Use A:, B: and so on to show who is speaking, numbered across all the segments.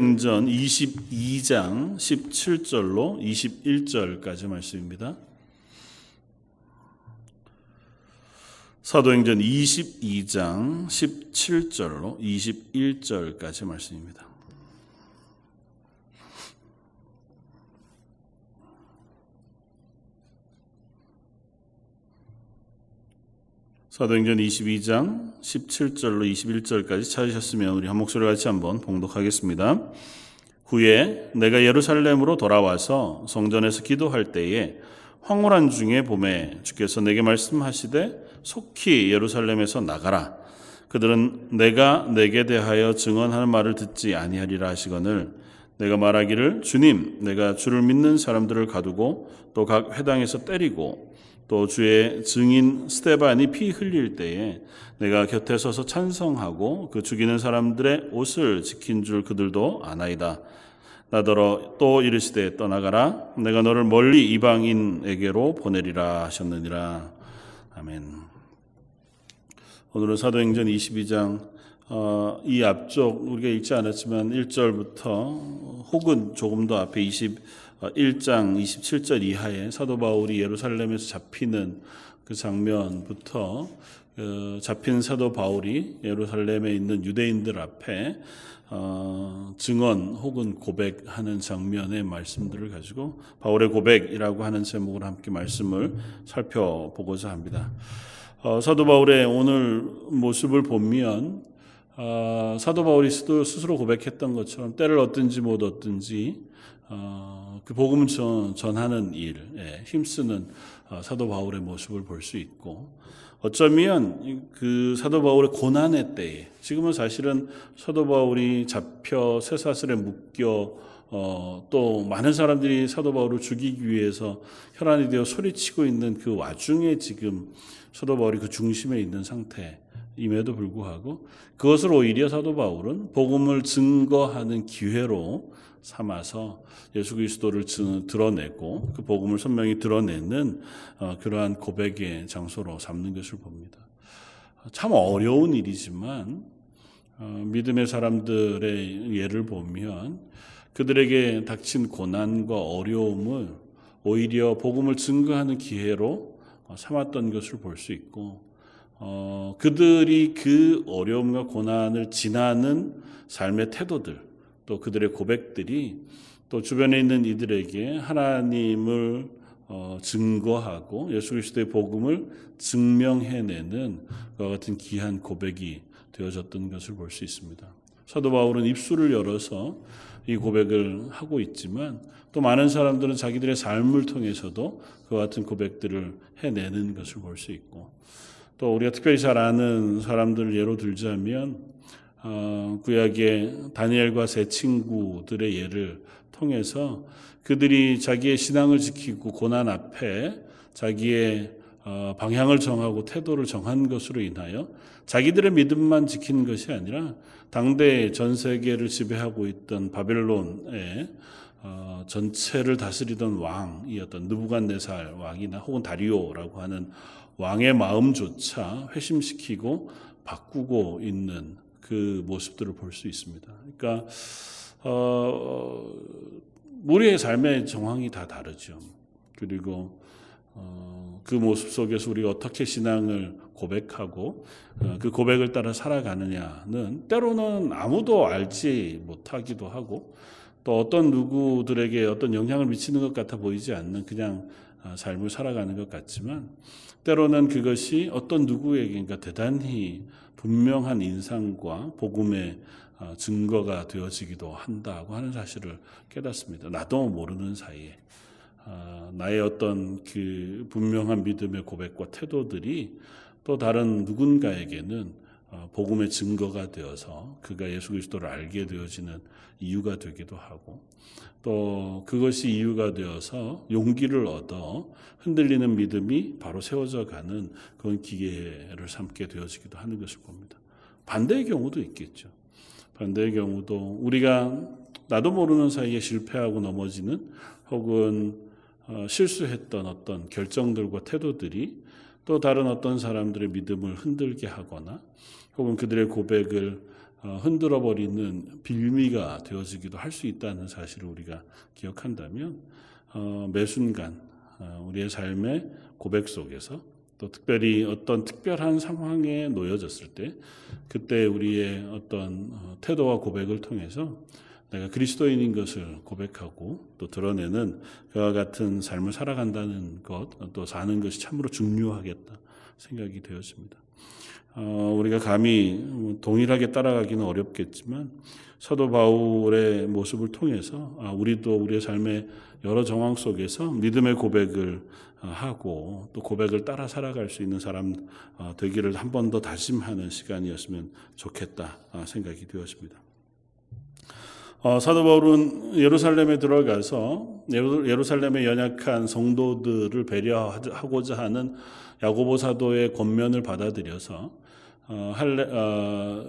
A: 행전 22장 17절로 21절까지 말씀입니다. 사도행전 22장 17절로 21절까지 말씀입니다. 사도행전 22장 17절로 21절까지 찾으셨으면 우리 한 목소리 같이 한번 봉독하겠습니다. 후에 내가 예루살렘으로 돌아와서 성전에서 기도할 때에 황홀한 중에 봄에 주께서 내게 말씀하시되 속히 예루살렘에서 나가라. 그들은 내가 내게 대하여 증언하는 말을 듣지 아니하리라 하시거늘 내가 말하기를 주님 내가 주를 믿는 사람들을 가두고 또 각 회당에서 때리고 또 주의 증인 스테반이 피 흘릴 때에 내가 곁에 서서 찬성하고 그 죽이는 사람들의 옷을 지킨 줄 그들도 아나이다. 나더러 또 이르시되 떠나가라. 내가 너를 멀리 이방인에게로 보내리라 하셨느니라. 아멘. 오늘은 사도행전 22장 어, 이 앞쪽 우리가 읽지 않았지만 1절부터 혹은 조금 더 앞에 20 1장 27절 이하에 사도 바울이 예루살렘에서 잡히는 그 장면부터 어, 잡힌 사도 바울이 예루살렘에 있는 유대인들 앞에 어, 증언 혹은 고백하는 장면의 말씀들을 가지고 바울의 고백이라고 하는 제목으로 함께 말씀을 살펴보고자 합니다. 어, 사도 바울의 오늘 모습을 보면 어, 사도 바울이 스스로 고백했던 것처럼 때를 얻든지 못 얻든지 어, 그 복음을 전, 전하는 일에 힘쓰는 어, 사도 바울의 모습을 볼 수 있고 어쩌면 그 사도 바울의 고난의 때에 지금은 사실은 사도 바울이 잡혀 쇠사슬에 묶여 어, 또 많은 사람들이 사도 바울을 죽이기 위해서 혈안이 되어 소리치고 있는 그 와중에 지금 사도 바울이 그 중심에 있는 상태임에도 불구하고 그것을 오히려 사도 바울은 복음을 증거하는 기회로 삼아서 예수 그리스도를 드러내고 그 복음을 선명히 드러내는 어, 그러한 고백의 장소로 삼는 것을 봅니다. 참 어려운 일이지만 어, 믿음의 사람들의 예를 보면 그들에게 닥친 고난과 어려움을 오히려 복음을 증거하는 기회로 어, 삼았던 것을 볼 수 있고 어, 그들이 그 어려움과 고난을 지나는 삶의 태도들 또 그들의 고백들이 또 주변에 있는 이들에게 하나님을 어, 증거하고 예수 그리스도의 복음을 증명해내는 그와 같은 귀한 고백이 되어졌던 것을 볼 수 있습니다. 사도 바울은 입술을 열어서 이 고백을 하고 있지만 또 많은 사람들은 자기들의 삶을 통해서도 그와 같은 고백들을 해내는 것을 볼 수 있고 또 우리가 특별히 잘 아는 사람들을 예로 들자면 어, 구약의 다니엘과 세 친구들의 예를 통해서 그들이 자기의 신앙을 지키고 고난 앞에 자기의 어, 방향을 정하고 태도를 정한 것으로 인하여 자기들의 믿음만 지킨 것이 아니라 당대 전 세계를 지배하고 있던 바벨론의 어, 전체를 다스리던 왕이었던 느부갓네살 왕이나 혹은 다리오라고 하는 왕의 마음조차 회심시키고 바꾸고 있는 그 모습들을 볼 수 있습니다. 그러니까 어, 우리의 삶의 정황이 다 다르죠. 그리고 어, 그 모습 속에서 우리가 어떻게 신앙을 고백하고 어, 그 고백을 따라 살아가느냐는 때로는 아무도 알지 못하기도 하고 또 어떤 누구들에게 어떤 영향을 미치는 것 같아 보이지 않는 그냥 어, 삶을 살아가는 것 같지만 때로는 그것이 어떤 누구에게인가 대단히 분명한 인상과 복음의 어, 증거가 되어지기도 한다고 하는 사실을 깨닫습니다. 나도 모르는 사이에 어, 나의 어떤 그 분명한 믿음의 고백과 태도들이 또 다른 누군가에게는 어, 복음의 증거가 되어서 그가 예수 그리스도를 알게 되어지는 이유가 되기도 하고 또 그것이 이유가 되어서 용기를 얻어 흔들리는 믿음이 바로 세워져 가는 그런 기회를 삼게 되어지기도 하는 것을 봅니다. 반대의 경우도 있겠죠. 반대의 경우도 우리가 나도 모르는 사이에 실패하고 넘어지는 혹은 어, 실수했던 어떤 결정들과 태도들이 또 다른 어떤 사람들의 믿음을 흔들게 하거나 혹은 그들의 고백을 어, 흔들어 버리는 빌미가 되어지기도 할 수 있다는 사실을 우리가 기억한다면 어, 매 순간 어, 우리의 삶의 고백 속에서 또 특별히 어떤 특별한 상황에 놓여졌을 때 그때 우리의 어떤 태도와 고백을 통해서 내가 그리스도인인 것을 고백하고 또 드러내는 그와 같은 삶을 살아간다는 것, 또 사는 것이 참으로 중요하겠다 생각이 되었습니다. 어, 우리가 감히 동일하게 따라가기는 어렵겠지만 사도 바울의 모습을 통해서 아, 우리도 우리의 삶의 여러 정황 속에서 믿음의 고백을 어, 하고 또 고백을 따라 살아갈 수 있는 사람 어, 되기를 한 번 더 다짐하는 시간이었으면 좋겠다 아, 생각이 되었습니다. 어, 사도 바울은 예루살렘에 들어가서 예루살렘의 연약한 성도들을 배려하고자 하는 야고보 사도의 권면을 받아들여서 어, 할레, 어,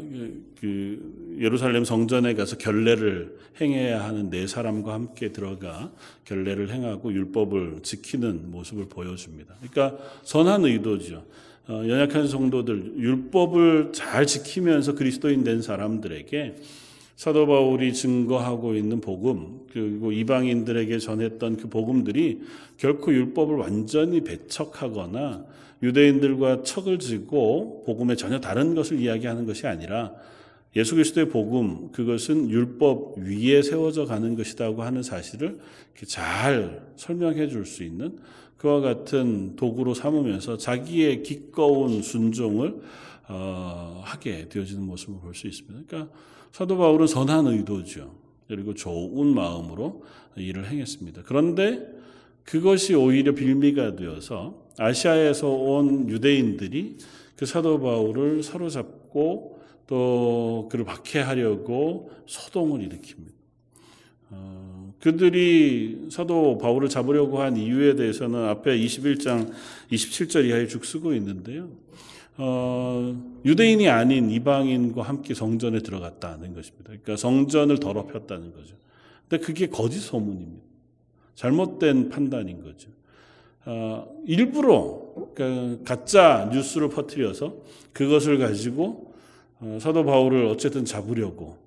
A: 그 예루살렘 성전에 가서 결례를 행해야 하는 네 사람과 함께 들어가 결례를 행하고 율법을 지키는 모습을 보여줍니다. 그러니까 선한 의도죠. 어, 연약한 성도들 율법을 잘 지키면서 그리스도인 된 사람들에게 사도 바울이 증거하고 있는 복음 그리고 이방인들에게 전했던 그 복음들이 결코 율법을 완전히 배척하거나 유대인들과 척을 지고 복음에 전혀 다른 것을 이야기하는 것이 아니라 예수 그리스도의 복음 그것은 율법 위에 세워져 가는 것이라고 하는 사실을 잘 설명해 줄 수 있는 그와 같은 도구로 삼으면서 자기의 기꺼운 순종을 어, 하게 되어지는 모습을 볼 수 있습니다. 그러니까 사도 바울은 선한 의도죠. 그리고 좋은 마음으로 일을 행했습니다. 그런데 그것이 오히려 빌미가 되어서 아시아에서 온 유대인들이 그 사도 바울을 사로잡고 또 그를 박해하려고 소동을 일으킵니다. 어, 그들이 사도 바울을 잡으려고 한 이유에 대해서는 앞에 21장 27절 이하에 쭉 쓰고 있는데요. 어, 유대인이 아닌 이방인과 함께 성전에 들어갔다는 것입니다. 그러니까 성전을 더럽혔다는 거죠. 근데 그게 거짓 소문입니다. 잘못된 판단인 거죠. 어, 일부러 그 가짜 뉴스를 퍼뜨려서 그것을 가지고 어, 사도 바울을 어쨌든 잡으려고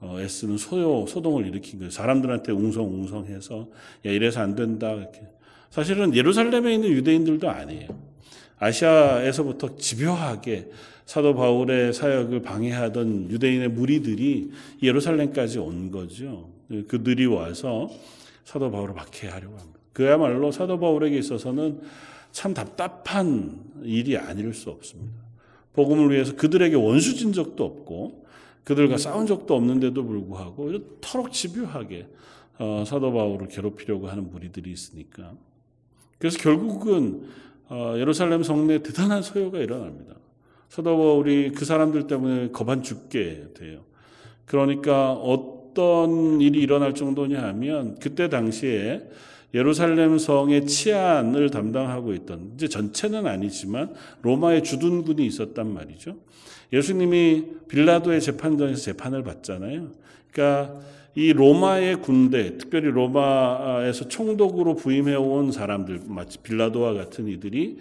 A: 어, 애쓰는 소요 소동을 일으킨 거예요. 사람들한테 웅성웅성해서 야 이래서 안 된다 이렇게. 사실은 예루살렘에 있는 유대인들도 아니에요. 아시아에서부터 집요하게 사도 바울의 사역을 방해하던 유대인의 무리들이 예루살렘까지 온 거죠. 그들이 와서 사도 바울을 박해하려고 합니다. 그야말로 사도 바울에게 있어서는 참 답답한 일이 아닐 수 없습니다. 복음을 위해서 그들에게 원수 진 적도 없고 그들과 싸운 적도 없는데도 불구하고 터럭 집요하게 어, 사도 바울을 괴롭히려고 하는 무리들이 있으니까 그래서 결국은 어, 예루살렘 성내에 대단한 소요가 일어납니다. 사도 바울이 그 사람들 때문에 거반 죽게 돼요. 그러니까 어떤 일이 일어날 정도냐 하면 그때 당시에 예루살렘 성의 치안을 담당하고 있던 이제 전체는 아니지만 로마의 주둔군이 있었단 말이죠. 예수님이 빌라도의 재판장에서 재판을 받잖아요. 그러니까 이 로마의 군대, 특별히 로마에서 총독으로 부임해 온 사람들, 마치 빌라도와 같은 이들이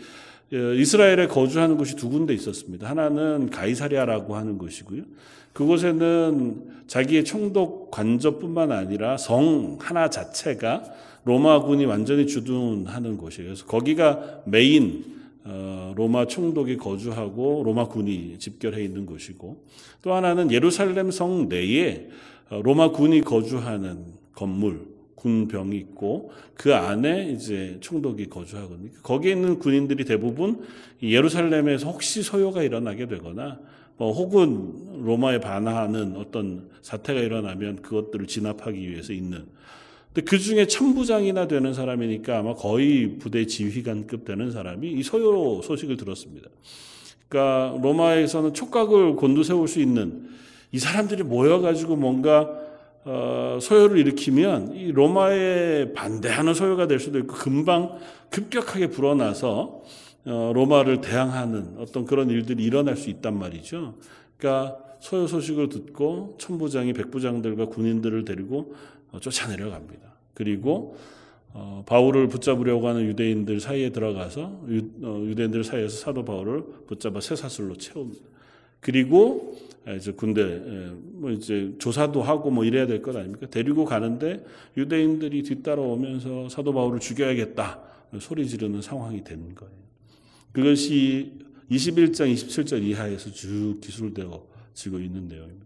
A: 어, 이스라엘에 거주하는 곳이 두 군데 있었습니다. 하나는 가이사리아라고 하는 곳이고요. 그곳에는 자기의 총독 관저뿐만 아니라 성 하나 자체가 로마군이 완전히 주둔하는 곳이에요. 그래서 거기가 메인 어, 로마 총독이 거주하고 로마 군이 집결해 있는 곳이고 또 하나는 예루살렘 성 내에 어, 로마 군이 거주하는 건물, 군병이 있고 그 안에 이제 총독이 거주하거든요. 거기에 있는 군인들이 대부분 예루살렘에서 혹시 소요가 일어나게 되거나 뭐 혹은 로마에 반하는 어떤 사태가 일어나면 그것들을 진압하기 위해서 있는. 근데 그 중에 천부장이나 되는 사람이니까 아마 거의 부대 지휘관급 되는 사람이 이 소요 소식을 들었습니다. 그러니까 로마에서는 촉각을 곤두세울 수 있는 이 사람들이 모여가지고 뭔가 어, 소요를 일으키면 이 로마에 반대하는 소요가 될 수도 있고 금방 급격하게 불어나서 어, 로마를 대항하는 어떤 그런 일들이 일어날 수 있단 말이죠. 그러니까 소요 소식을 듣고 천부장이 백부장들과 군인들을 데리고 어, 쫓아내려갑니다. 그리고 어, 바울을 붙잡으려고 하는 유대인들 사이에 들어가서 유, 어, 유대인들 사이에서 사도 바울을 붙잡아 쇠사슬로 채웁니다. 그리고 이제 군대 뭐 이제 조사도 하고 뭐 이래야 될 것 아닙니까? 데리고 가는데 유대인들이 뒤따라오면서 사도 바울을 죽여야겠다 소리 지르는 상황이 된 거예요. 그것이 21장 27절 이하에서 쭉 기술되어지고 있는 내용입니다.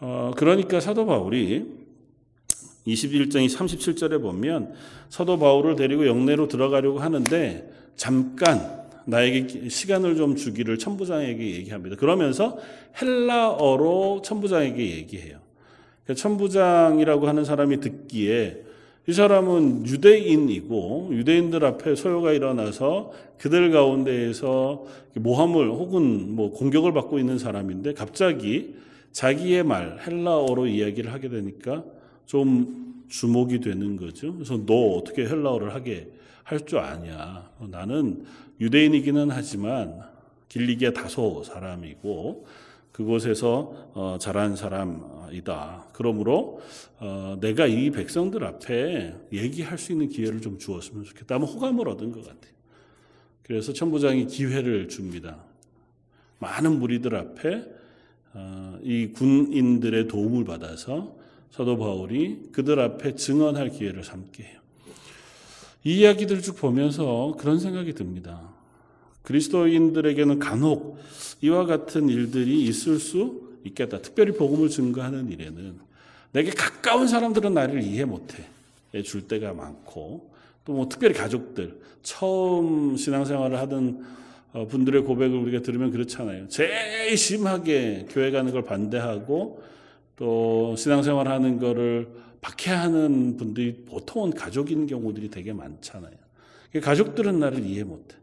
A: 어, 그러니까 사도 바울이 21장 37절에 보면 사도 바울을 데리고 영내로 들어가려고 하는데 잠깐 나에게 시간을 좀 주기를 천부장에게 얘기합니다. 그러면서 헬라어로 천부장에게 얘기해요. 그러니까 천부장이라고 하는 사람이 듣기에 이 사람은 유대인이고 유대인들 앞에 소요가 일어나서 그들 가운데에서 모함을 혹은 뭐 공격을 받고 있는 사람인데 갑자기 자기의 말 헬라어로 이야기를 하게 되니까 좀 주목이 되는 거죠. 그래서 너 어떻게 헬라어를 하게 할 줄 아냐? 나는 유대인이기는 하지만 길리기아 다소 사람이고 그곳에서 어, 자란 사람이다. 그러므로 어, 내가 이 백성들 앞에 얘기할 수 있는 기회를 좀 주었으면 좋겠다. 아마 호감을 얻은 것 같아요. 그래서 천부장이 기회를 줍니다. 많은 무리들 앞에 어, 이 군인들의 도움을 받아서 사도 바울이 그들 앞에 증언할 기회를 삼게 해요. 이 이야기들 쭉 보면서 그런 생각이 듭니다. 그리스도인들에게는 간혹 이와 같은 일들이 있을 수 있겠다. 특별히 복음을 증거하는 일에는 내게 가까운 사람들은 나를 이해 못해 줄 때가 많고 또 뭐 특별히 가족들 처음 신앙생활을 하던 어, 분들의 고백을 우리가 들으면 그렇잖아요. 제일 심하게 교회 가는 걸 반대하고 또 신앙생활 하는 거를 박해하는 분들이 보통은 가족인 경우들이 되게 많잖아요. 가족들은 나를 이해 못해.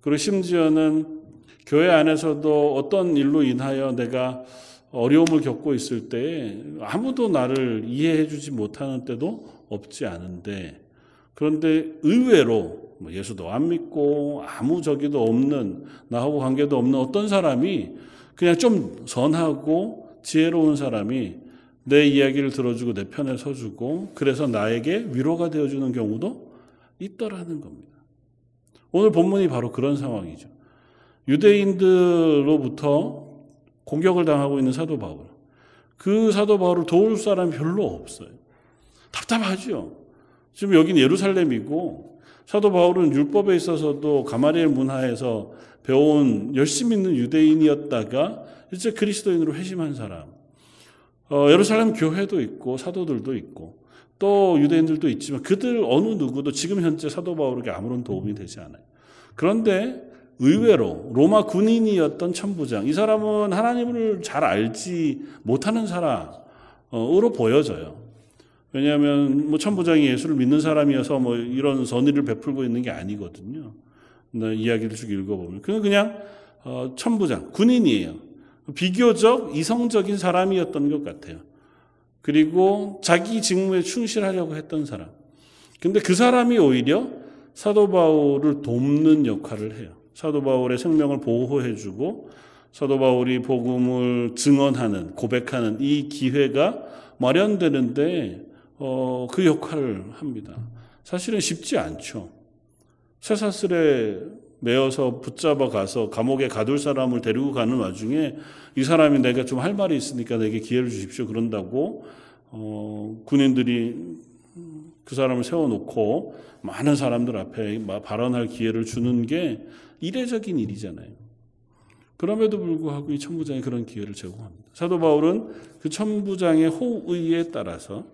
A: 그리고 심지어는 교회 안에서도 어떤 일로 인하여 내가 어려움을 겪고 있을 때 아무도 나를 이해해 주지 못하는 때도 없지 않은데 그런데 의외로 뭐 예수도 안 믿고 아무 저기도 없는 나하고 관계도 없는 어떤 사람이 그냥 좀 선하고 지혜로운 사람이 내 이야기를 들어주고 내 편에 서주고 그래서 나에게 위로가 되어주는 경우도 있더라는 겁니다. 오늘 본문이 바로 그런 상황이죠. 유대인들로부터 공격을 당하고 있는 사도 바울. 그 사도 바울을 도울 사람이 별로 없어요. 답답하죠. 지금 여긴 예루살렘이고 사도 바울은 율법에 있어서도 가마리엘 문화에서 배운 열심히 있는 유대인이었다가 이제 그리스도인으로 회심한 사람. 어, 예루살렘 교회도 있고 사도들도 있고 또 유대인들도 있지만 그들 어느 누구도 지금 현재 사도 바울에게 아무런 도움이 되지 않아요. 그런데 의외로 로마 군인이었던 천부장 이 사람은 하나님을 잘 알지 못하는 사람으로 보여져요. 왜냐하면 뭐 천부장이 예수를 믿는 사람이어서 뭐 이런 선의를 베풀고 있는 게 아니거든요. 이야기를 쭉 읽어보면 그는 그냥 어, 천부장 군인이에요. 비교적 이성적인 사람이었던 것 같아요. 그리고 자기 직무에 충실하려고 했던 사람. 근데 그 사람이 오히려 사도 바울을 돕는 역할을 해요. 사도 바울의 생명을 보호해주고 사도 바울이 복음을 증언하는 고백하는 이 기회가 마련되는데 어, 그 역할을 합니다. 사실은 쉽지 않죠. 쇠사슬에 매어서 붙잡아 가서 감옥에 가둘 사람을 데리고 가는 와중에 이 사람이 내가 좀 할 말이 있으니까 내게 기회를 주십시오 그런다고 어, 군인들이 그 사람을 세워놓고 많은 사람들 앞에 발언할 기회를 주는 게 이례적인 일이잖아요. 그럼에도 불구하고 이 천부장이 그런 기회를 제공합니다. 사도 바울은 그 천부장의 호의에 따라서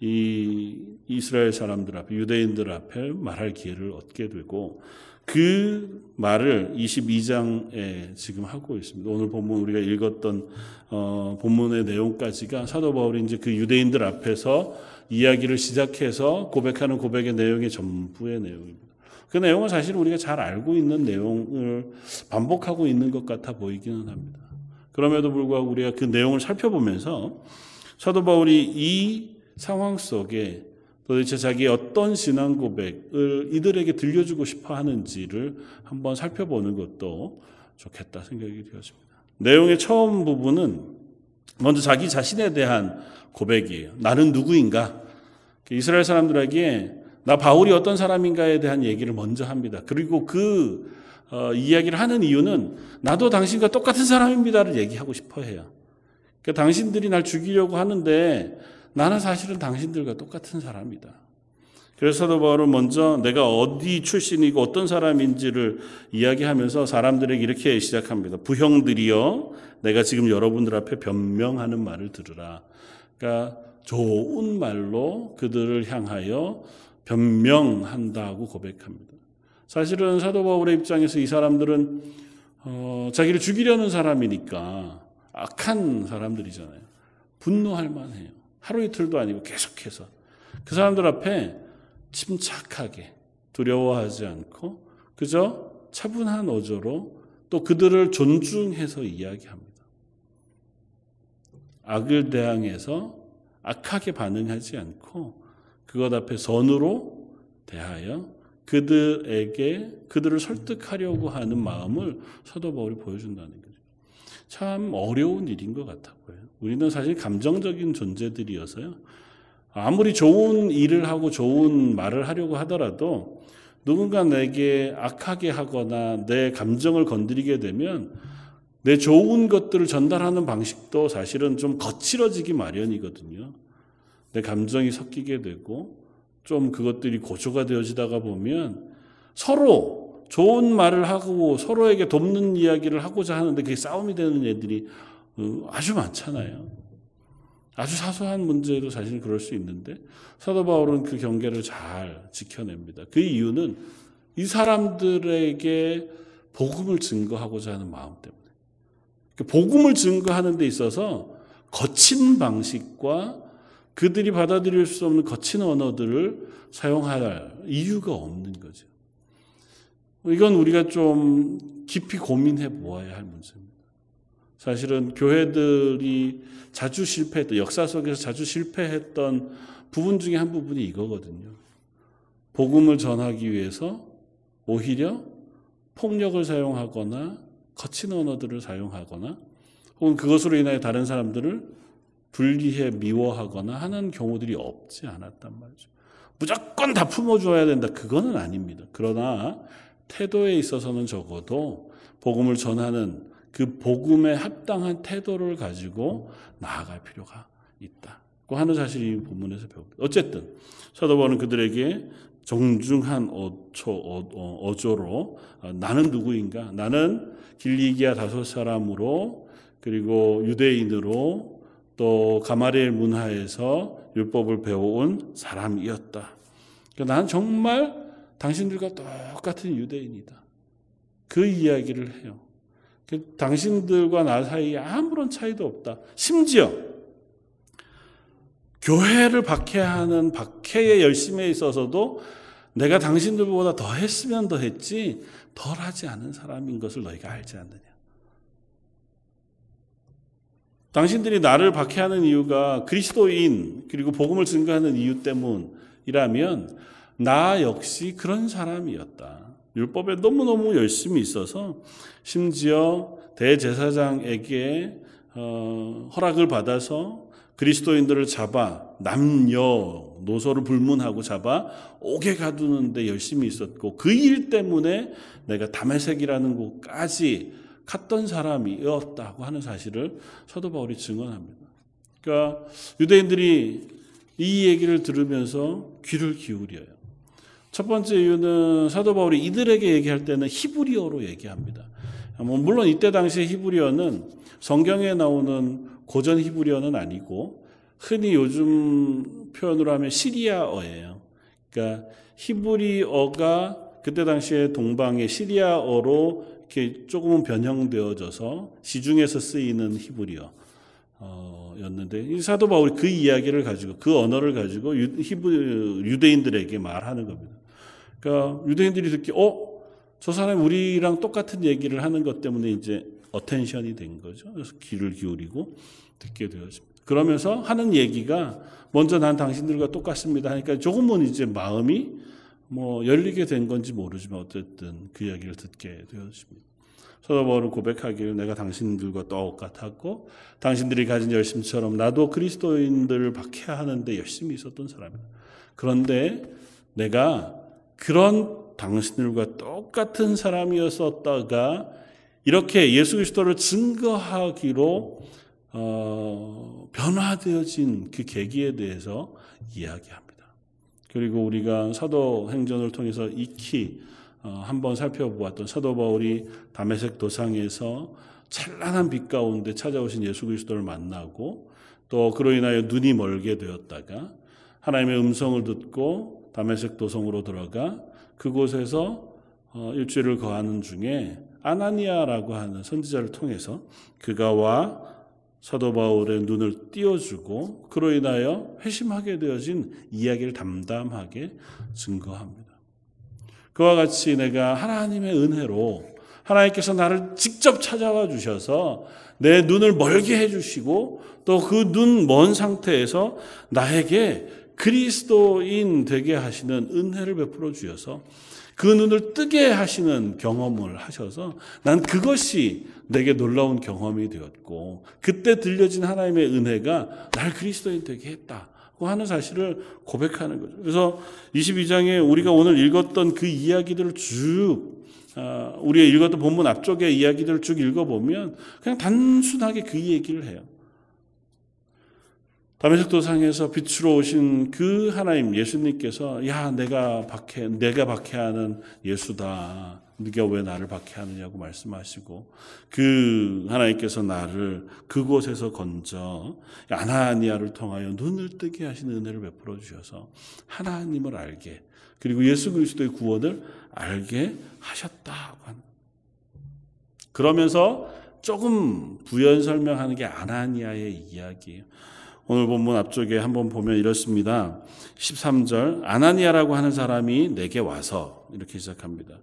A: 이 이스라엘 사람들 앞에 유대인들 앞에 말할 기회를 얻게 되고 그 말을 22장에 지금 하고 있습니다. 오늘 본문 우리가 읽었던 어, 본문의 내용까지가 사도 바울이 이제 그 유대인들 앞에서 이야기를 시작해서 고백하는 고백의 내용의 전부의 내용입니다. 그 내용은 사실 우리가 잘 알고 있는 내용을 반복하고 있는 것 같아 보이기는 합니다. 그럼에도 불구하고 우리가 그 내용을 살펴보면서 사도 바울이 이 상황 속에 도대체 자기 어떤 신앙 고백을 이들에게 들려주고 싶어 하는지를 한번 살펴보는 것도 좋겠다 생각이 되었습니다. 내용의 처음 부분은 먼저 자기 자신에 대한 고백이에요. 나는 누구인가? 이스라엘 사람들에게 나 바울이 어떤 사람인가에 대한 얘기를 먼저 합니다. 그리고 그 어, 이야기를 하는 이유는 나도 당신과 똑같은 사람입니다를 얘기하고 싶어 해요. 그러니까 당신들이 날 죽이려고 하는데 나는 사실은 당신들과 똑같은 사람이다. 그래서 사도 바울은 먼저 내가 어디 출신이고 어떤 사람인지를 이야기하면서 사람들에게 이렇게 시작합니다. 부형들이여 내가 지금 여러분들 앞에 변명하는 말을 들으라. 그러니까 좋은 말로 그들을 향하여 변명한다고 고백합니다. 사실은 사도 바울의 입장에서 이 사람들은 어, 자기를 죽이려는 사람이니까 악한 사람들이잖아요. 분노할 만해요. 하루 이틀도 아니고 계속해서 그 사람들 앞에 침착하게 두려워하지 않고 그저 차분한 어조로 또 그들을 존중해서 이야기합니다. 악을 대항해서 악하게 반응하지 않고 그것 앞에 선으로 대하여 그들에게 그들을 설득하려고 하는 마음을 사도 바울이 보여준다는 거죠. 참 어려운 일인 것 같아 보여요. 우리는 사실 감정적인 존재들이어서요. 아무리 좋은 일을 하고 좋은 말을 하려고 하더라도 누군가 내게 악하게 하거나 내 감정을 건드리게 되면 내 좋은 것들을 전달하는 방식도 사실은 좀 거칠어지기 마련이거든요. 내 감정이 섞이게 되고 좀 그것들이 고조가 되어지다가 보면 서로 좋은 말을 하고 서로에게 돕는 이야기를 하고자 하는데 그게 싸움이 되는 애들이 어, 아주 많잖아요. 아주 사소한 문제도 사실 그럴 수 있는데 사도 바울은 그 경계를 잘 지켜냅니다. 그 이유는 이 사람들에게 복음을 증거하고자 하는 마음 때문에. 그 복음을 증거하는 데 있어서 거친 방식과 그들이 받아들일 수 없는 거친 언어들을 사용할 이유가 없는 거죠. 이건 우리가 좀 깊이 고민해 보아야 할 문제입니다. 사실은 교회들이 자주 실패했던, 역사 속에서 자주 실패했던 부분 중에 한 부분이 이거거든요. 복음을 전하기 위해서 오히려 폭력을 사용하거나 거친 언어들을 사용하거나 혹은 그것으로 인하여 다른 사람들을 분리해 미워하거나 하는 경우들이 없지 않았단 말이죠. 무조건 다 품어줘야 된다. 그거는 아닙니다. 그러나 태도에 있어서는 적어도 복음을 전하는 그 복음에 합당한 태도를 가지고 나아갈 필요가 있다고 하는 사실이 이 본문에서 배웁니다. 어쨌든 사도 바울은 그들에게 정중한 어초, 어, 조로 어, 나는 누구인가? 나는 길리기아 다섯 사람으로 그리고 유대인으로 또 가마리엘 문화에서 율법을 배워온 사람이었다. 그러니까 정말 당신들과 똑같은 유대인이다. 그 이야기를 해요. 그 당신들과 나 사이에 아무런 차이도 없다. 심지어 교회를 박해하는 박해의 열심에 있어서도 내가 당신들보다 더 했으면 더 했지 덜 하지 않은 사람인 것을 너희가 알지 않느냐. 당신들이 나를 박해하는 이유가 그리스도인 그리고 복음을 증거하는 이유 때문이라면 나 역시 그런 사람이었다. 율법에 너무너무 열심히 있어서 심지어 대제사장에게 어, 허락을 받아서 그리스도인들을 잡아 남녀 노소를 불문하고 잡아 옥에 가두는데 열심히 있었고 그 일 때문에 내가 담에색이라는 곳까지 갔던 사람이었다고 하는 사실을 사도 바울이 증언합니다. 그러니까 유대인들이 이 얘기를 들으면서 귀를 기울여요. 첫 번째 이유는 사도 바울이 이들에게 얘기할 때는 히브리어로 얘기합니다. 뭐 물론 이때 당시에 히브리어는 성경에 나오는 고전 히브리어는 아니고 흔히 요즘 표현으로 하면 시리아어예요. 그러니까 히브리어가 그때 당시에 동방의 시리아어로 이렇게 조금은 변형되어져서 시중에서 쓰이는 히브리어. 였는데 이 사도 바울이 그 이야기를 가지고 그 언어를 가지고 유, 히브 유대인들에게 말하는 겁니다. 그러니까 유대인들이 듣기 어? 저 사람이 우리랑 똑같은 얘기를 하는 것 때문에 이제 어텐션이 된 거죠. 그래서 귀를 기울이고 듣게 되었습니다. 그러면서 하는 얘기가 먼저 난 당신들과 똑같습니다 하니까 조금은 이제 마음이 뭐 열리게 된 건지 모르지만 어쨌든 그 이야기를 듣게 되었습니다. 사도 바울은 고백하기를 내가 당신들과 똑같았고 당신들이 가진 열심처럼 나도 그리스도인들을 박해하는데 열심히 있었던 사람이다. 그런데 내가 그런 당신들과 똑같은 사람이었었다가 이렇게 예수 그리스도를 증거하기로 어, 변화되어진 그 계기에 대해서 이야기합니다. 그리고 우리가 사도행전을 통해서 익히 어, 한번 살펴보았던 사도 바울이 담에색 도상에서 찬란한 빛 가운데 찾아오신 예수 그리스도를 만나고 또 그로 인하여 눈이 멀게 되었다가 하나님의 음성을 듣고 담에색 도성으로 들어가 그곳에서 어, 일주일을 거하는 중에 아나니아라고 하는 선지자를 통해서 그가 와 사도 바울의 눈을 띄워주고 그로 인하여 회심하게 되어진 이야기를 담담하게 증거합니다. 그와 같이 내가 하나님의 은혜로 하나님께서 나를 직접 찾아와 주셔서 내 눈을 멀게 해주시고 또 그 눈 먼 상태에서 나에게 그리스도인 되게 하시는 은혜를 베풀어 주셔서 그 눈을 뜨게 하시는 경험을 하셔서 난 그것이 내게 놀라운 경험이 되었고 그때 들려진 하나님의 은혜가 날 그리스도인 되게 했다고 하는 사실을 고백하는 거죠. 그래서 22장에 우리가 오늘 읽었던 그 이야기들을 쭉 아, 우리가 읽었던 본문 앞쪽의 이야기들을 쭉 읽어보면 그냥 단순하게 그 얘기를 해요. 다메섹 도상에서 빛으로 오신 그 하나님 예수님께서 야 내가 박해 내가 박해하는 예수다. 네가 왜 나를 박해하느냐고 말씀하시고 그 하나님께서 나를 그곳에서 건져 아나니아를 통하여 눈을 뜨게 하시는 은혜를 베풀어 주셔서 하나님을 알게 그리고 예수 그리스도의 구원을 알게 하셨다고 하는 그러면서 조금 부연 설명하는 게 아나니아의 이야기예요. 오늘 본문 앞쪽에 한번 보면 이렇습니다. 13절 아나니아라고 하는 사람이 내게 와서 이렇게 시작합니다.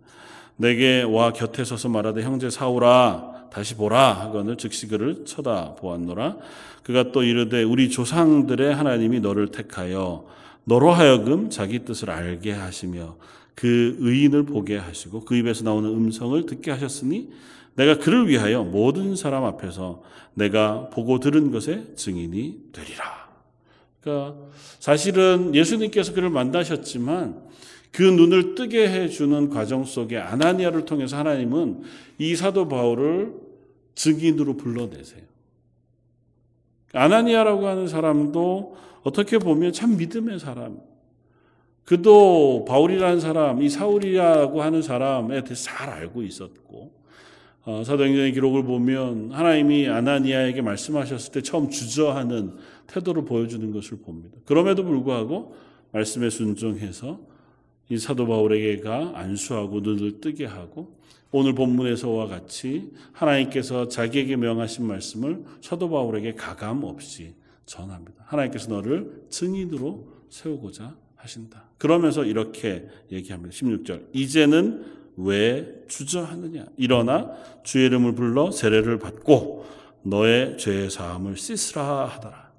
A: 내게 와 곁에 서서 말하되 형제 사오라 다시 보라 하거늘 즉시 그를 쳐다 보았노라 그가 또 이르되 우리 조상들의 하나님이 너를 택하여 너로 하여금 자기 뜻을 알게 하시며 그 의인을 보게 하시고 그 입에서 나오는 음성을 듣게 하셨으니 내가 그를 위하여 모든 사람 앞에서 내가 보고 들은 것의 증인이 되리라. 그러니까 사실은 예수님께서 그를 만나셨지만 그 눈을 뜨게 해주는 과정 속에 아나니아를 통해서 하나님은 이 사도 바울을 증인으로 불러내세요. 아나니아라고 하는 사람도 어떻게 보면 참 믿음의 사람. 그도 바울이라는 사람, 이 사울이라고 하는 사람에 대해서 잘 알고 있었고, 어, 사도행전의 기록을 보면 하나님이 아나니아에게 말씀하셨을 때 처음 주저하는 태도를 보여주는 것을 봅니다. 그럼에도 불구하고 말씀에 순종해서 이 사도 바울에게가 안수하고 눈을 뜨게 하고 오늘 본문에서와 같이 하나님께서 자기에게 명하신 말씀을 사도 바울에게 가감 없이 전합니다. 하나님께서 너를 증인으로 세우고자 하신다. 그러면서 이렇게 얘기합니다. 16절. 이제는 왜 주저하느냐? 일어나 주의 이름을 불러 세례를 받고 너의 죄 사함을 씻으라 하더라.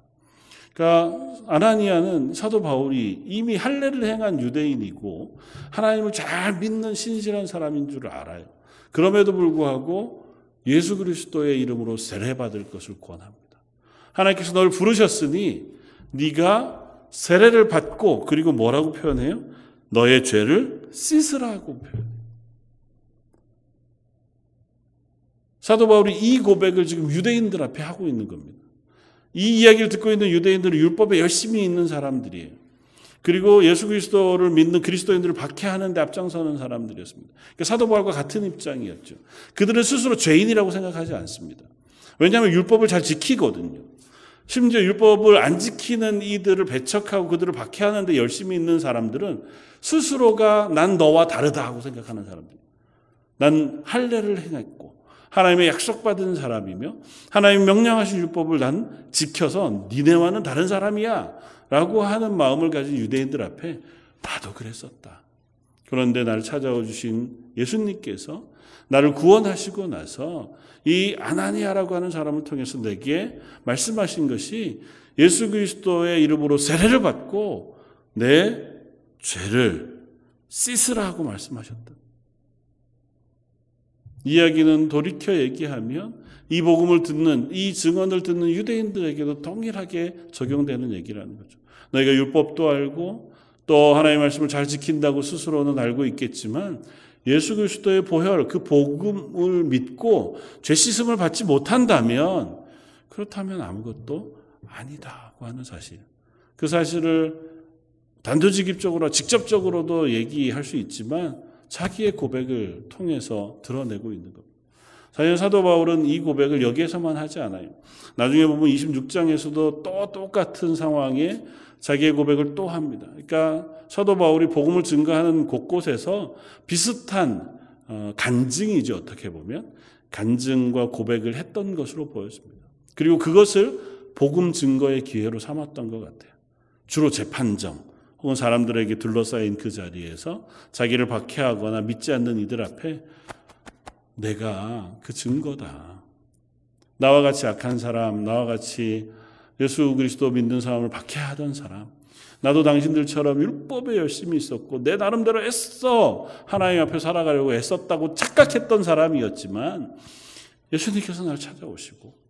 A: 그러니까 아나니아는 사도 바울이 이미 할례를 행한 유대인이고 하나님을 잘 믿는 신실한 사람인 줄 알아요. 그럼에도 불구하고 예수 그리스도의 이름으로 세례 받을 것을 권합니다. 하나님께서 너를 부르셨으니 네가 세례를 받고 그리고 뭐라고 표현해요? 너의 죄를 씻으라고 표현해요. 사도 바울이 이 고백을 지금 유대인들 앞에 하고 있는 겁니다. 이 이야기를 듣고 있는 유대인들은 율법에 열심히 있는 사람들이에요. 그리고 예수 그리스도를 믿는 그리스도인들을 박해하는데 앞장서는 사람들이었습니다. 그러니까 사도 바울과 같은 입장이었죠. 그들은 스스로 죄인이라고 생각하지 않습니다. 왜냐하면 율법을 잘 지키거든요. 심지어 율법을 안 지키는 이들을 배척하고 그들을 박해하는데 열심히 있는 사람들은 스스로가 난 너와 다르다 하고 생각하는 사람들. 난 할례를 행했고 하나님의 약속받은 사람이며 하나님 명령하신 율법을 난 지켜서 니네와는 다른 사람이야 라고 하는 마음을 가진 유대인들 앞에 나도 그랬었다. 그런데 나를 찾아와 주신 예수님께서 나를 구원하시고 나서 이 아나니아라고 하는 사람을 통해서 내게 말씀하신 것이 예수 그리스도의 이름으로 세례를 받고 내 죄를 씻으라고 말씀하셨다. 이야기는 돌이켜 얘기하면 이 복음을 듣는 이 증언을 듣는 유대인들에게도 동일하게 적용되는 얘기라는 거죠. 너희가 율법도 알고 또 하나님의 말씀을 잘 지킨다고 스스로는 알고 있겠지만 예수 그리스도의 보혈 그 복음을 믿고 죄 씻음을 받지 못한다면 그렇다면 아무것도 아니다고 하는 사실. 그 사실을 단도직입적으로 직접적으로도 얘기할 수 있지만 자기의 고백을 통해서 드러내고 있는 겁니다. 사실 사도 바울은 이 고백을 여기에서만 하지 않아요. 나중에 보면 26장에서도 또 똑같은 상황에 자기의 고백을 또 합니다. 그러니까 사도 바울이 복음을 증거하는 곳곳에서 비슷한 어, 간증이죠. 어떻게 보면 간증과 고백을 했던 것으로 보였습니다. 그리고 그것을 복음 증거의 기회로 삼았던 것 같아요. 주로 재판정 혹은 사람들에게 둘러싸인 그 자리에서 자기를 박해하거나 믿지 않는 이들 앞에 내가 그 증거다. 나와 같이 악한 사람, 나와 같이 예수 그리스도 믿는 사람을 박해하던 사람, 나도 당신들처럼 율법에 열심히 있었고 내 나름대로 애써 하나님 앞에 살아가려고 애썼다고 착각했던 사람이었지만 예수님께서 나를 찾아오시고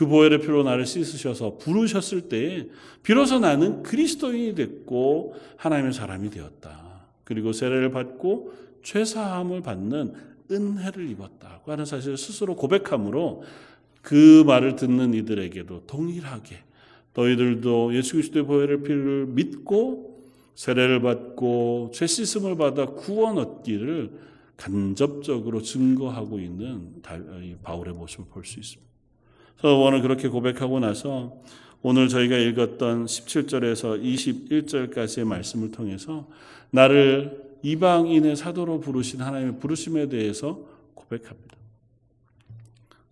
A: 그 보혈의 피로 나를 씻으셔서 부르셨을 때에 비로소 나는 그리스도인이 됐고 하나님의 사람이 되었다. 그리고 세례를 받고 죄사함을 받는 은혜를 입었다고 하는 사실을 스스로 고백함으로 그 말을 듣는 이들에게도 동일하게 너희들도 예수 그리스도의 보혈의 피를 믿고 세례를 받고 죄 씻음을 받아 구원 얻기를 간접적으로 증거하고 있는 바울의 모습을 볼 수 있습니다. 그래서 오늘 그렇게 고백하고 나서 오늘 저희가 읽었던 17절에서 21절까지의 말씀을 통해서 나를 이방인의 사도로 부르신 하나님의 부르심에 대해서 고백합니다.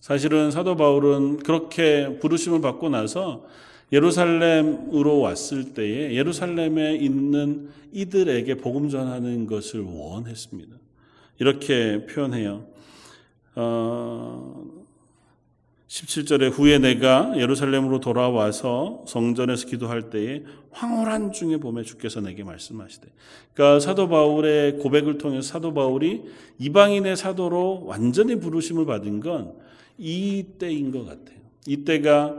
A: 사실은 사도 바울은 그렇게 부르심을 받고 나서 예루살렘으로 왔을 때에 예루살렘에 있는 이들에게 복음 전하는 것을 원했습니다. 이렇게 표현해요. 어, 17절에 후에 내가 예루살렘으로 돌아와서 성전에서 기도할 때에 황홀한 중에 봄에 주께서 내게 말씀하시되. 그러니까 사도 바울의 고백을 통해 사도 바울이 이방인의 사도로 완전히 부르심을 받은 건 이때인 것 같아요. 이때가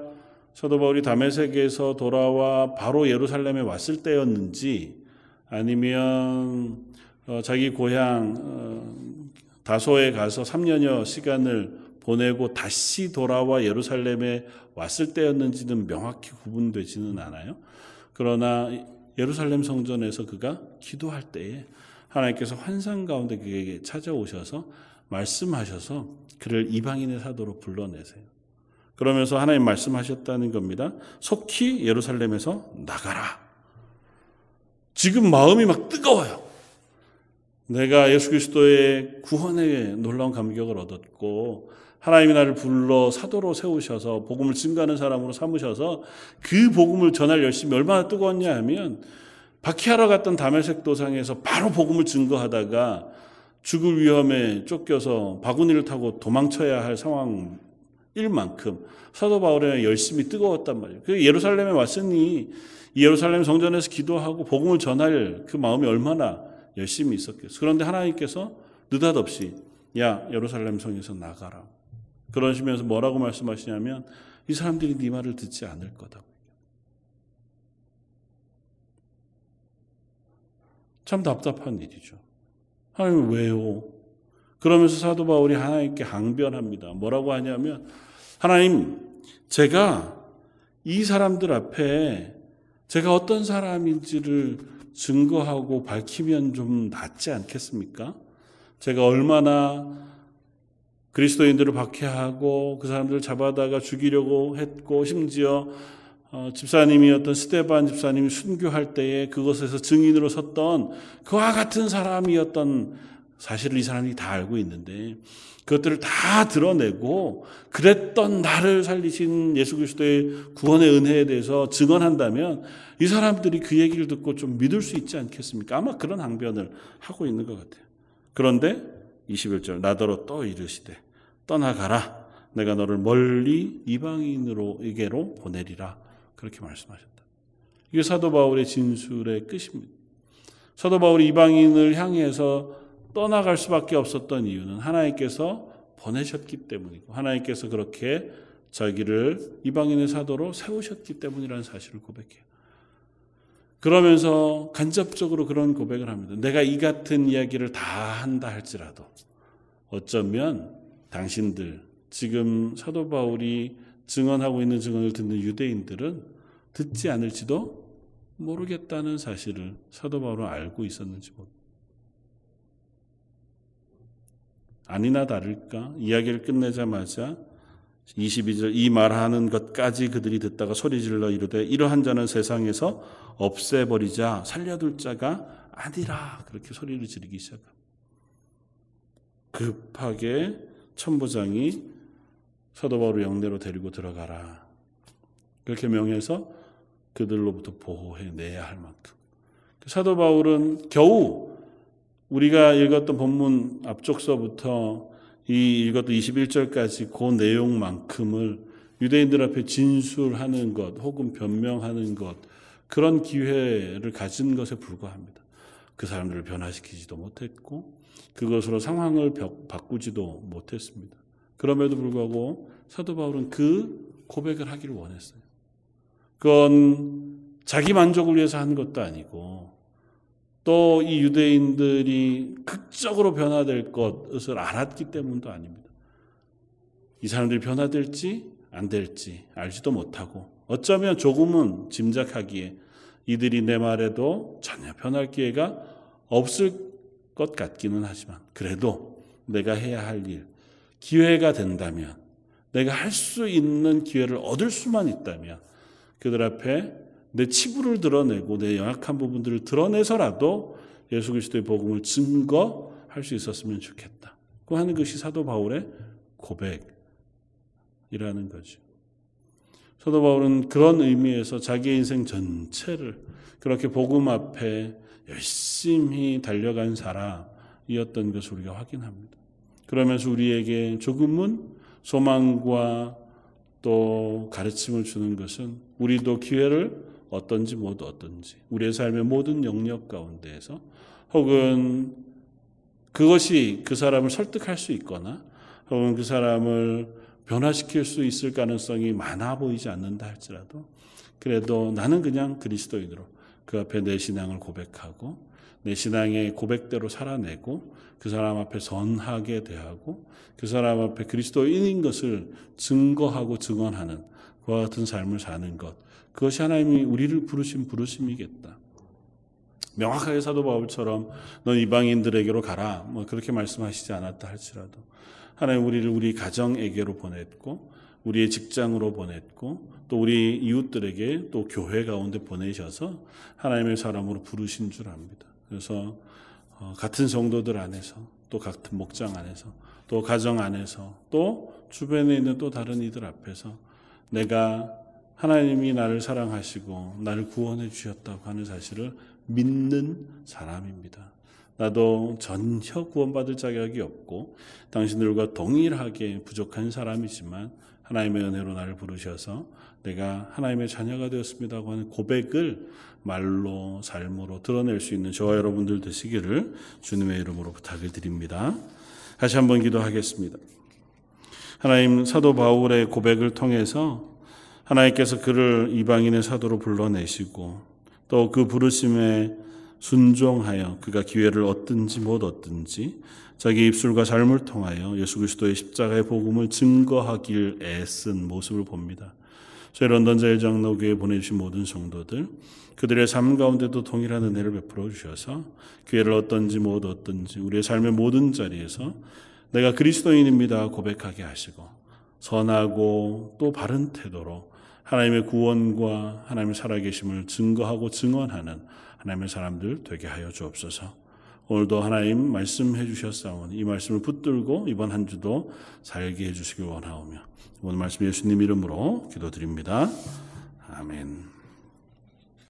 A: 사도 바울이 다메섹에서 돌아와 바로 예루살렘에 왔을 때였는지 아니면 어, 자기 고향 어, 다소에 가서 3년여 시간을 보내고 다시 돌아와 예루살렘에 왔을 때였는지는 명확히 구분되지는 않아요. 그러나 예루살렘 성전에서 그가 기도할 때에 하나님께서 환상 가운데 그에게 찾아오셔서 말씀하셔서 그를 이방인의 사도로 불러내세요. 그러면서 하나님 말씀하셨다는 겁니다. 속히 예루살렘에서 나가라. 지금 마음이 막 뜨거워요. 내가 예수 그리스도의 구원의 놀라운 감격을 얻었고 하나님이 나를 불러 사도로 세우셔서 복음을 증가하는 사람으로 삼으셔서 그 복음을 전할 열심히 얼마나 뜨거웠냐 하면 박해하러 갔던 다메섹 도상에서 바로 복음을 증거하다가 죽을 위험에 쫓겨서 바구니를 타고 도망쳐야 할 상황 일 만큼 사도 바울의 열심히 뜨거웠단 말이에요. 그 예루살렘에 왔으니 예루살렘 성전에서 기도하고 복음을 전할 그 마음이 얼마나 열심히 있었겠어. 그런데 하나님께서 느닷없이 야 예루살렘 성에서 나가라. 그러시면서 뭐라고 말씀하시냐면 이 사람들이 네 말을 듣지 않을 거다. 참 답답한 일이죠. 하나님 왜요? 그러면서 사도 바울이 하나님께 항변합니다. 뭐라고 하냐면 하나님 제가 이 사람들 앞에 제가 어떤 사람인지를 증거하고 밝히면 좀 낫지 않겠습니까? 제가 얼마나 그리스도인들을 박해하고 그 사람들을 잡아다가 죽이려고 했고 심지어 어, 집사님이었던 스테반 집사님이 순교할 때에 그것에서 증인으로 섰던 그와 같은 사람이었던 사실을 이 사람이 다 알고 있는데 그것들을 다 드러내고 그랬던 나를 살리신 예수 그리스도의 구원의 은혜에 대해서 증언한다면 이 사람들이 그 얘기를 듣고 좀 믿을 수 있지 않겠습니까? 아마 그런 항변을 하고 있는 것 같아요. 그런데 21절 나더러 또 이르시되 떠나가라 내가 너를 멀리 이방인으로에게로 보내리라 그렇게 말씀하셨다. 이게 사도 바울의 진술의 끝입니다. 사도 바울이 이방인을 향해서 떠나갈 수밖에 없었던 이유는 하나님께서 보내셨기 때문이고 하나님께서 그렇게 자기를 이방인의 사도로 세우셨기 때문이라는 사실을 고백해요. 그러면서 간접적으로 그런 고백을 합니다. 내가 이 같은 이야기를 다 한다 할지라도 어쩌면 당신들 지금 사도 바울이 증언하고 있는 증언을 듣는 유대인들은 듣지 않을지도 모르겠다는 사실을 사도 바울은 알고 있었는지 모릅니다. 아니나 다를까 이야기를 끝내자마자 22절 이 말하는 것까지 그들이 듣다가 소리질러 이르되 이러한 자는 세상에서 없애버리자 살려둘 자가 아니라 그렇게 소리를 지르기 시작합니다. 급하게 천부장이 사도 바울을 영내로 데리고 들어가라. 그렇게 명해서 그들로부터 보호해 내야 할 만큼. 사도 바울은 겨우 우리가 읽었던 본문 앞쪽서부터 이 읽었던 21절까지 그 내용만큼을 유대인들 앞에 진술하는 것 혹은 변명하는 것 그런 기회를 가진 것에 불과합니다. 그 사람들을 변화시키지도 못했고 그것으로 상황을 바꾸지도 못했습니다. 그럼에도 불구하고 사도 바울은 그 고백을 하기를 원했어요. 그건 자기 만족을 위해서 한 것도 아니고 또 이 유대인들이 극적으로 변화될 것을 알았기 때문도 아닙니다. 이 사람들이 변화될지 안 될지 알지도 못하고 어쩌면 조금은 짐작하기에 이들이 내 말에도 전혀 변할 기회가 없을 것 같기는 하지만 그래도 내가 해야 할 일, 기회가 된다면 내가 할 수 있는 기회를 얻을 수만 있다면 그들 앞에 내 치부를 드러내고 내 연약한 부분들을 드러내서라도 예수 그리스도의 복음을 증거할 수 있었으면 좋겠다. 그 하는 것이 사도 바울의 고백이라는 거죠. 사도 바울은 그런 의미에서 자기의 인생 전체를 그렇게 복음 앞에 열심히 달려간 사람이었던 것을 우리가 확인합니다. 그러면서 우리에게 조금은 소망과 또 가르침을 주는 것은 우리도 기회를 어떤지 모두 어떤지 우리의 삶의 모든 영역 가운데에서 혹은 그것이 그 사람을 설득할 수 있거나 혹은 그 사람을 변화시킬 수 있을 가능성이 많아 보이지 않는다 할지라도 그래도 나는 그냥 그리스도인으로 그 앞에 내 신앙을 고백하고 내 신앙의 고백대로 살아내고 그 사람 앞에 선하게 대하고 그 사람 앞에 그리스도인인 것을 증거하고 증언하는 그와 같은 삶을 사는 것 그것이 하나님이 우리를 부르신 부르심이겠다. 명확하게 사도 바울처럼 넌 이방인들에게로 가라. 뭐 그렇게 말씀하시지 않았다 할지라도 하나님 우리를 우리 가정에게로 보냈고 우리의 직장으로 보냈고 또 우리 이웃들에게 또 교회 가운데 보내셔서 하나님의 사람으로 부르신 줄 압니다. 그래서 어, 같은 성도들 안에서 또 같은 목장 안에서 또 가정 안에서 또 주변에 있는 또 다른 이들 앞에서 내가 하나님이 나를 사랑하시고 나를 구원해 주셨다고 하는 사실을 믿는 사람입니다. 나도 전혀 구원받을 자격이 없고 당신들과 동일하게 부족한 사람이지만 하나님의 은혜로 나를 부르셔서 내가 하나님의 자녀가 되었습니다고 하는 고백을 말로 삶으로 드러낼 수 있는 저와 여러분들 되시기를 주님의 이름으로 부탁을 드립니다. 다시 한번 기도하겠습니다. 하나님 사도 바울의 고백을 통해서 하나님께서 그를 이방인의 사도로 불러내시고 또 그 부르심에 순종하여 그가 기회를 얻든지 못 얻든지 자기 입술과 삶을 통하여 예수 그리스도의 십자가의 복음을 증거하길 애쓴 모습을 봅니다. 저희 런던 제일장로교회 보내주신 모든 성도들 그들의 삶 가운데도 동일한 은혜를 베풀어 주셔서 기회를 얻든지 못 얻든지 우리의 삶의 모든 자리에서 내가 그리스도인입니다 고백하게 하시고 선하고 또 바른 태도로 하나님의 구원과 하나님의 살아계심을 증거하고 증언하는 하나님의 사람들 되게 하여 주옵소서. 오늘도 하나님 말씀해 주셨사오니 이 말씀을 붙들고 이번 한 주도 살게 해 주시길 원하오며 오늘 말씀 예수님 이름으로 기도드립니다. 아멘.